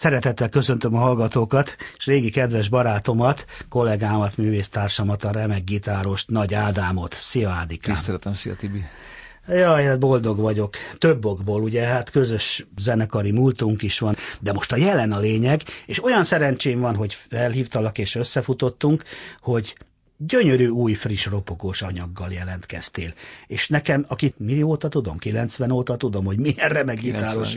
Szeretettel köszöntöm a hallgatókat, és régi kedves barátomat, kollégámat, művésztársamat, a remek gitárost, Nagy Ádámot. Szia Ádikám! Tiszteletem, szia Tibi! Jaj, hát boldog vagyok. Több okból, ugye, hát közös zenekari múltunk is van, de most a jelen a lényeg, és olyan szerencsém van, hogy felhívtalak és összefutottunk, hogy gyönyörű új, friss, ropogós anyaggal jelentkeztél. És nekem, akit mióta tudom, 90 óta tudom, hogy milyen remek gitáros.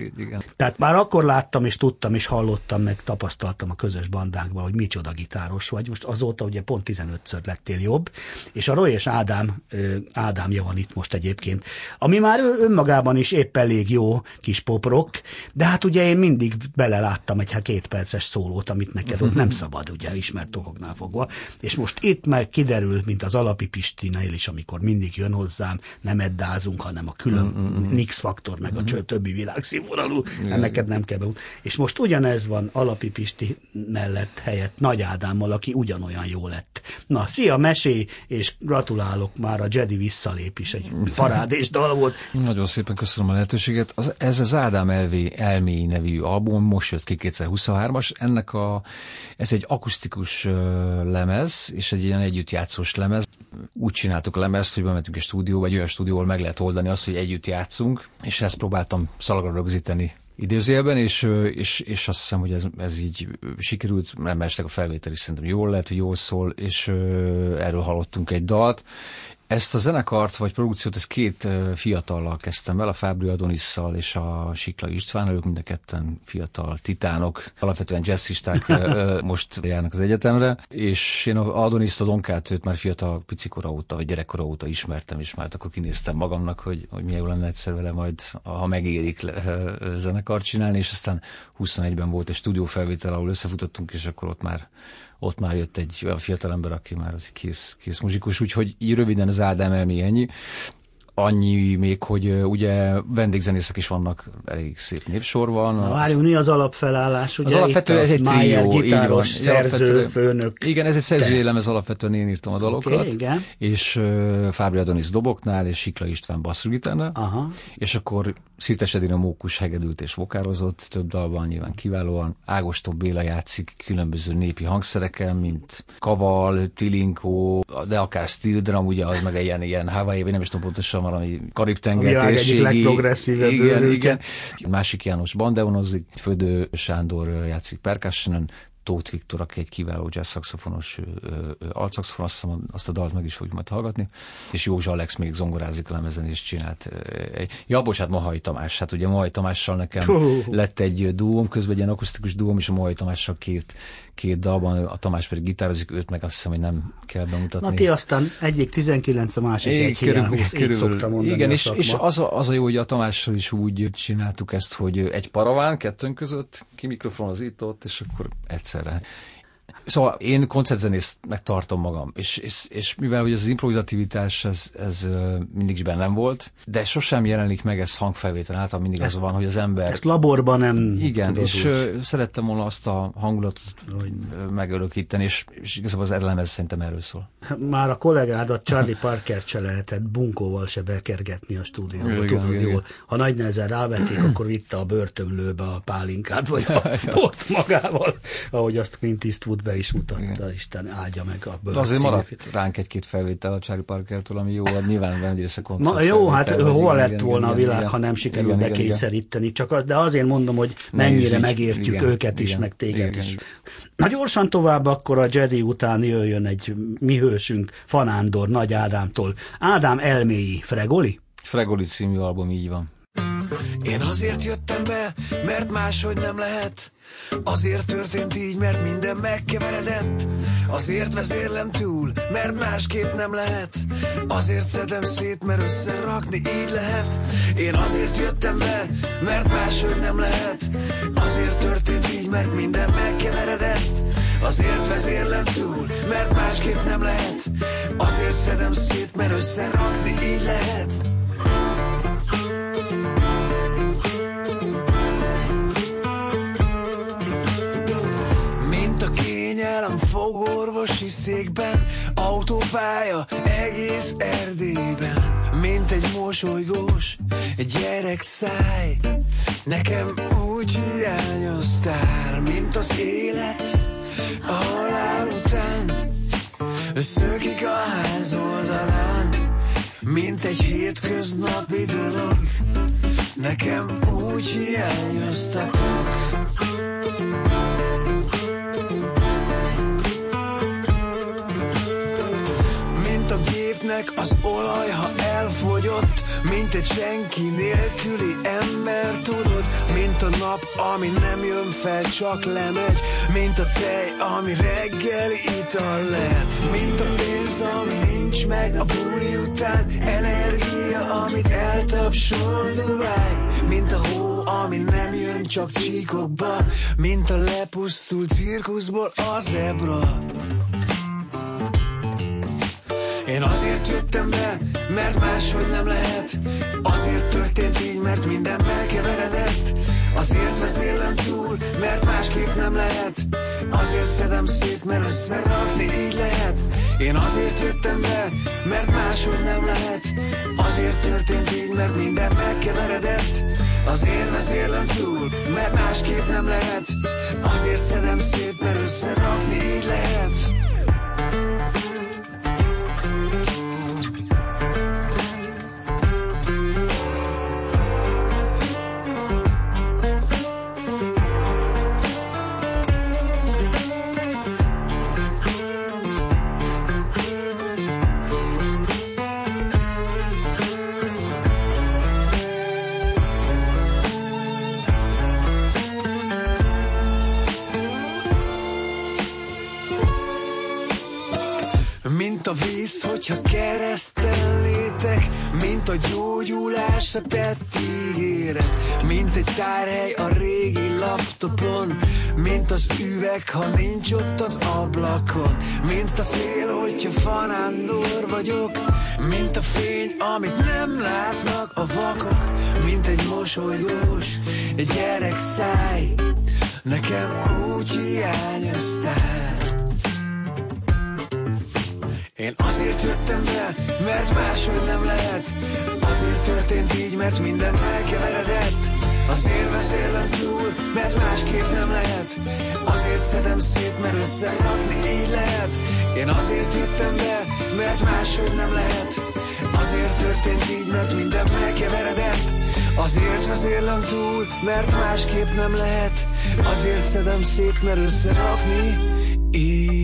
Tehát már akkor láttam, és tudtam, és hallottam, meg tapasztaltam a közös bandánkban, hogy micsoda gitáros vagy. Most azóta ugye pont 15-ször lettél jobb, és a Roy és Ádám, Ádámja van itt most egyébként, ami már önmagában is épp elég jó kis poprok, de hát ugye én mindig beleláttam egy hát két perces szólót, amit neked ott nem szabad, ugye, ismert okoknál fogva. És most itt meg kiderül, mint az alapi Pistinél is, amikor mindig jön hozzám, nem eddázunk, hanem a külön mm-hmm. Nix faktor, meg mm-hmm. a többi világszínvonalú, yeah. neked nem kell beut. És most ugyanez van alapi Pisti mellett helyett Nagy Ádámmal, aki ugyanolyan jó lett. Na, szia, mesé, és gratulálok már a Jedi visszalép is, egy parádés dal volt. Nagyon szépen köszönöm a lehetőséget. Az, ez az Ádám Elvé Elmély nevű album, most jött ki 2023-as, ennek a, ez egy akusztikus lemez, és egy ilyen együtt együttjátszós lemez. Úgy csináltuk a lemezt, hogy bementünk egy stúdióba, egy olyan stúdióval meg lehet oldani azt, hogy együtt játszunk, és ezt próbáltam szalagra rögzíteni idézőjelben, és, és, és azt hiszem, hogy ez, ez így sikerült, nem a felvétel is szerintem jól lett, hogy jól szól, és erről hallottunk egy dalt, ezt a zenekart, vagy produkciót, ezt két fiatallal kezdtem el, a Fábri Adonisszal és a Sikla István, ők mind a ketten fiatal titánok, alapvetően jazzisták most járnak az egyetemre, és én a Adoniszt, a Donkát, őt már fiatal picikora óta, vagy gyerekkora óta ismertem, és már akkor kinéztem magamnak, hogy, hogy milyen jó lenne egyszer vele majd, ha megérik zenekart csinálni, és aztán 21-ben volt egy stúdiófelvétel, ahol összefutottunk, és akkor ott már ott már jött egy olyan fiatalember, aki már az kész, kész muzsikus, úgyhogy így röviden az Ádám elmé ennyi. Annyi még, hogy ugye vendégzenészek is vannak, elég szép népsor van. Na, várjunk, mi az alapfelállás? Ugye az alapvető ez egy trió, gitáros, szerző, főnök. Igen, ez egy szerzői lemez, alapvetően én írtam a dalokat. Okay, igen. És uh, Fábri Adonis doboknál, és Sikla István basszusgitárnál. Aha. És akkor Szirtes Edina Mókus hegedült és vokározott, több dalban nyilván kiválóan. Ágoston Béla játszik különböző népi hangszereken, mint kaval, tilinkó, de akár steel drum, ugye az meg ilyen, ilyen Hawaii, nem is tudom pontosan valami Karib-tenger. A legprogresszívebb igen, igen. Másik János Bandeonozik, Födő Sándor játszik percussionen, Tóth Viktor, aki egy kiváló jazz szaxofonos altszaxofon, azt, azt a dalt meg is fogjuk majd hallgatni, és Józsa Alex még zongorázik lemezen, és csinált. Ja, bocsánat, Mahai Tamás, hát ugye Mahai Tamással nekem lett egy duóm, közben egy ilyen akusztikus duóm, és a Mahai Tamással két, két dalban, a Tamás pedig gitározik, őt meg azt hiszem, hogy nem kell bemutatni. Na ti aztán egyik 19, a másik é, egy körülbelül, hiány, körülbelül, Igen, és, és az, a, az a jó, hogy a Tamással is úgy csináltuk ezt, hogy egy paraván kettőnk között, ki mikrofon az itt ott, és akkor egyszerre. Szóval én koncertzenésznek tartom magam, és, és, és mivel hogy az improvizativitás, ez, ez mindig is bennem volt, de sosem jelenik meg ez hangfelvétel által, mindig ezt, az van, hogy az ember... Ezt laborban nem Igen, és úgy. szerettem volna azt a hangulatot hogy... megörökíteni, és, és igazából az elemez szerintem erről szól. Már a kollégádat, Charlie Parker se lehetett bunkóval se bekergetni a stúdióba, igen, tudod igen, jól. Igen. Ha nagy nehezen rávették, akkor vitte a börtönlőbe a pálinkát, vagy a port magával, ahogy azt Clint Eastwood be is mutatta, Igen. Isten áldja meg a bőr. Azért maradt fit. ránk egy-két felvétel a Charlie Parkertől, ami jó, nyilván van egy Ma, Jó, hát hol lett igen, volna igen, a világ, igen, ha nem sikerül bekényszeríteni, csak az, de azért mondom, hogy mennyire megértjük igen, őket is, igen, meg téged igen, is. Na gyorsan tovább, akkor a Jedi után jöjjön egy mi hősünk, Fanándor, Nagy Ádámtól. Ádám elméi, Fregoli? Fregoli című album, így van. Én azért jöttem be, mert máshogy nem lehet. Azért történt így, mert minden megkeveredett. Azért vezérlem túl, mert másképp nem lehet. Azért szedem szét, mert összerakni így lehet. Én azért jöttem be, mert máshogy nem lehet. Azért történt így, mert minden megkeveredett. Azért vezérlem túl, mert másképp nem lehet. Azért szedem szét, mert összerakni így lehet. Kényelem székben, autópálya egész Erdélyben, mint egy mosolygós gyerek száj. Nekem úgy hiányoztál, mint az élet a halál után. Szökik a ház oldalán, mint egy hétköznapi dolog. Nekem úgy hiányoztatok. Gépnek az olaj, ha elfogyott, mint egy senki nélküli ember, tudod, mint a nap, ami nem jön fel, csak lemegy, mint a tej, ami reggeli ital lehet, mint a pénz, ami nincs meg a buli után, energia, amit eltapsol Dubai, mint a hó, ami nem jön csak csíkokba, mint a lepusztult cirkuszból az zebra. Én azért jöttem be, mert máshogy nem lehet. Azért történt így, mert minden megkeveredett. Azért vezélem túl, mert másképp nem lehet. Azért szedem szét, mert összerakni így lehet. Én azért jöttem be, mert máshogy nem lehet. Azért történt így, mert minden megkeveredett. Azért vezélem túl, mert másképp nem lehet. Azért szedem szét, mert összerakni így lehet víz, hogyha keresztel létek, mint a gyógyulás a tett ígéret, mint egy tárhely a régi laptopon, mint az üveg, ha nincs ott az ablakon, mint a szél, hogyha fanándor vagyok, mint a fény, amit nem látnak a vakok, mint egy mosolygós gyerek száj, nekem úgy hiányoztál. Azért jöttem be, mert máshogy nem lehet. Azért történt így, mert minden elkeveredett. Azért beszélem túl, mert másképp nem lehet. Azért szedem szét, mert összerakni így lehet. Én azért jöttem be, mert máshogy nem lehet. Azért történt így, mert minden megkeveredett Azért vezérlem túl, mert másképp nem lehet. Azért szedem szét, mert összerakni így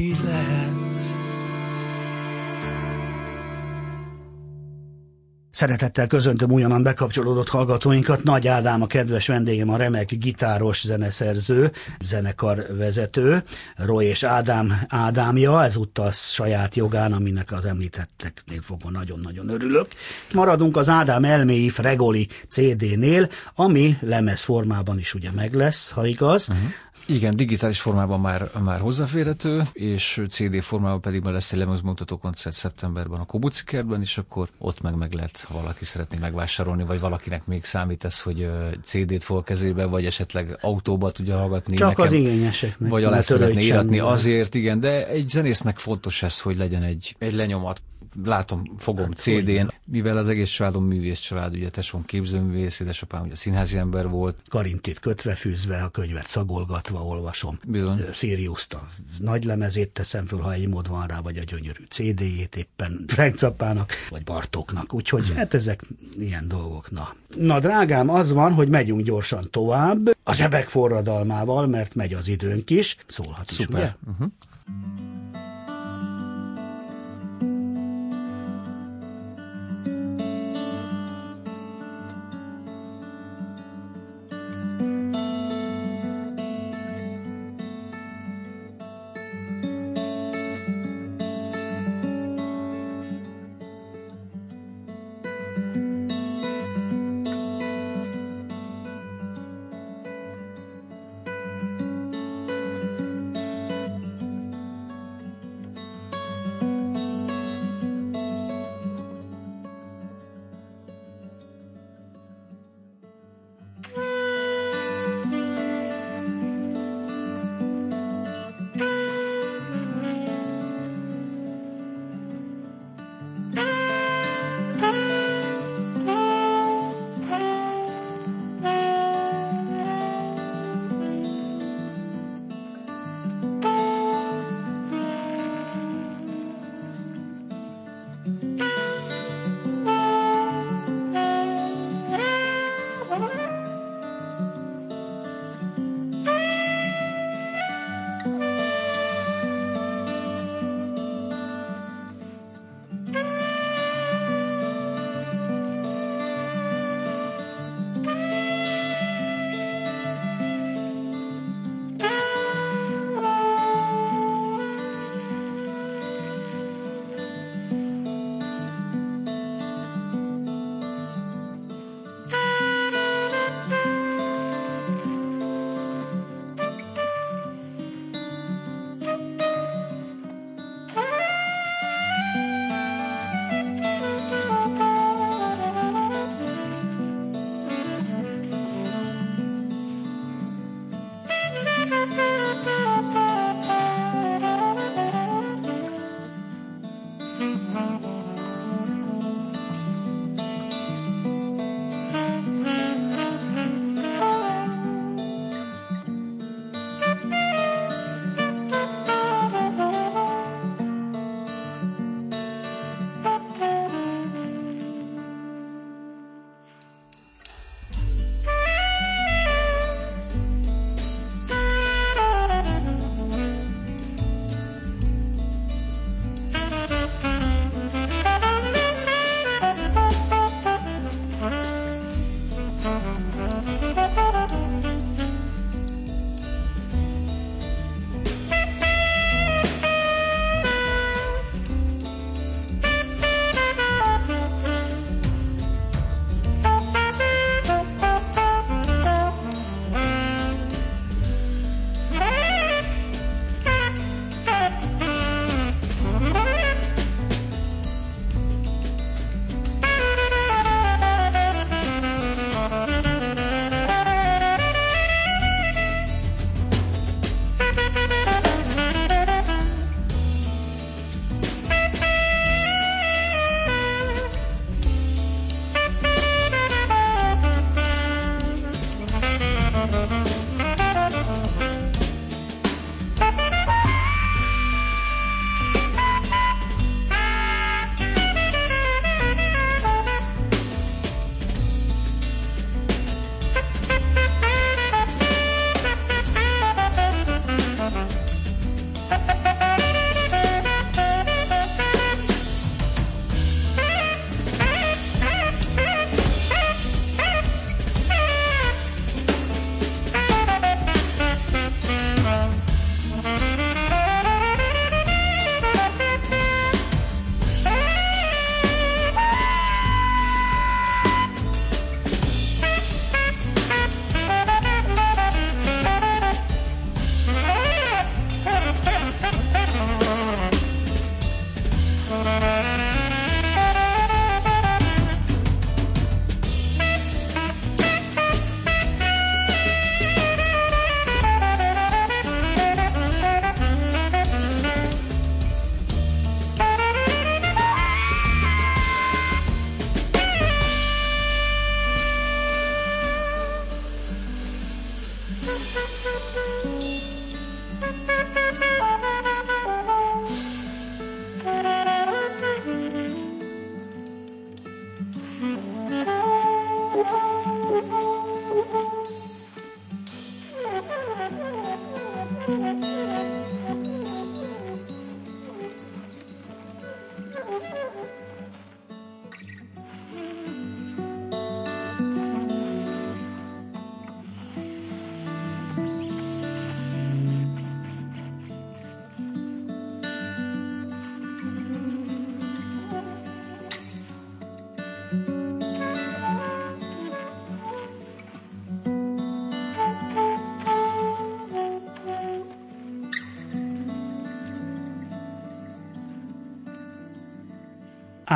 Szeretettel köszöntöm újonnan bekapcsolódott hallgatóinkat. Nagy Ádám a kedves vendégem, a remek gitáros zeneszerző, zenekarvezető, Roy és Ádám Ádámja, ezúttal saját jogán, aminek az említetteknél fogva nagyon-nagyon örülök. Maradunk az Ádám elméi Fregoli CD-nél, ami lemez formában is ugye meg lesz, ha igaz. Uh-huh igen, digitális formában már, már hozzáférhető, és CD formában pedig már lesz egy lemezmutató koncert szeptemberben a Kobuci kertben, és akkor ott meg meg lehet, ha valaki szeretné megvásárolni, vagy valakinek még számít ez, hogy CD-t fog a kezébe, vagy esetleg autóba tudja hallgatni. Csak nekem, az igényeseknek. Vagy alá szeretné íratni. Azért, igen, de egy zenésznek fontos ez, hogy legyen egy, egy lenyomat látom, fogom hát, CD-n, mivel az egész családom művész család, ugye tesóm képzőművész, édesapám ugye színházi ember volt. Karintit kötve fűzve, a könyvet szagolgatva olvasom. Bizony. Sirius-t a nagy lemezét teszem föl, ha egy mód van rá, vagy a gyönyörű CD-jét éppen Frank Zappának, vagy Bartóknak. Úgyhogy hmm. hát ezek ilyen dolgok. Na. na, drágám, az van, hogy megyünk gyorsan tovább, a zsebek forradalmával, mert megy az időnk is. Szólhat Szuper. is, ugye? Uh-huh.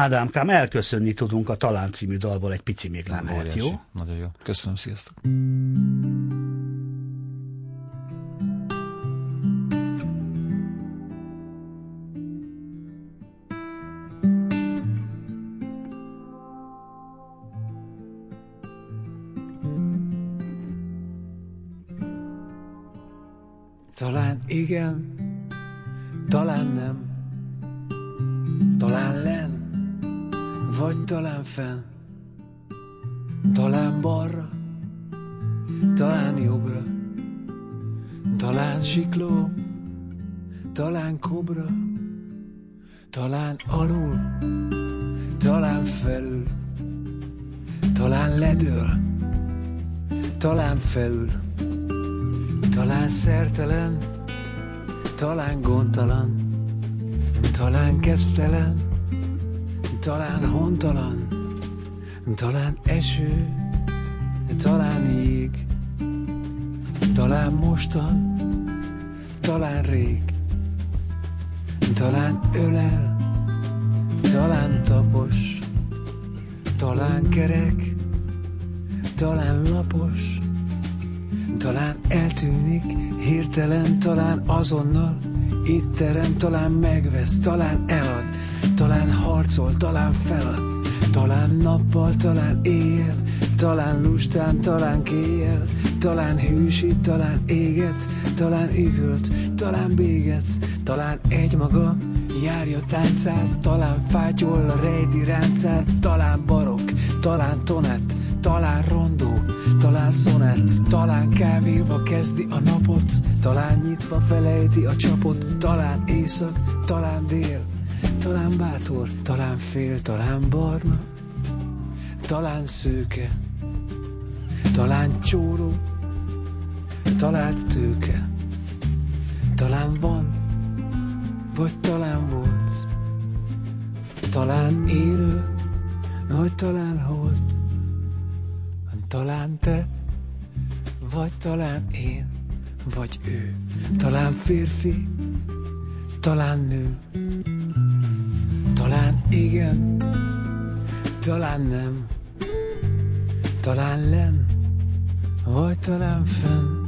Ádámkám, elköszönni tudunk a Talán című dalból, egy pici még lehet, jó? Nagyon jó. Köszönöm, sziasztok. Talán felül, talán szertelen, talán gondtalan, talán kezdtelen, talán hontalan, talán eső, talán jég, talán mostan, talán rég, talán ölel, talán tapos, talán kerek, talán lapos, talán eltűnik, hirtelen, talán azonnal, itt terem, talán megvesz, talán elad, talán harcol, talán felad, talán nappal, talán éjjel, talán lustán, talán kéjjel, talán hűsít, talán éget, talán üvölt, talán béget, talán egymaga járja táncát, talán fátyol a rejdi ráncát, talán barok, talán tonett, talán rondó, talán szonett, talán kávéba kezdi a napot, talán nyitva felejti a csapot, talán éjszak, talán dél, talán bátor, talán fél, talán barna, talán szőke, talán csóró, talált tőke, talán van, vagy talán volt, talán élő, vagy talán holt, talán te, vagy talán én, vagy ő, talán férfi, talán nő, talán igen, talán nem, talán len, vagy talán fenn,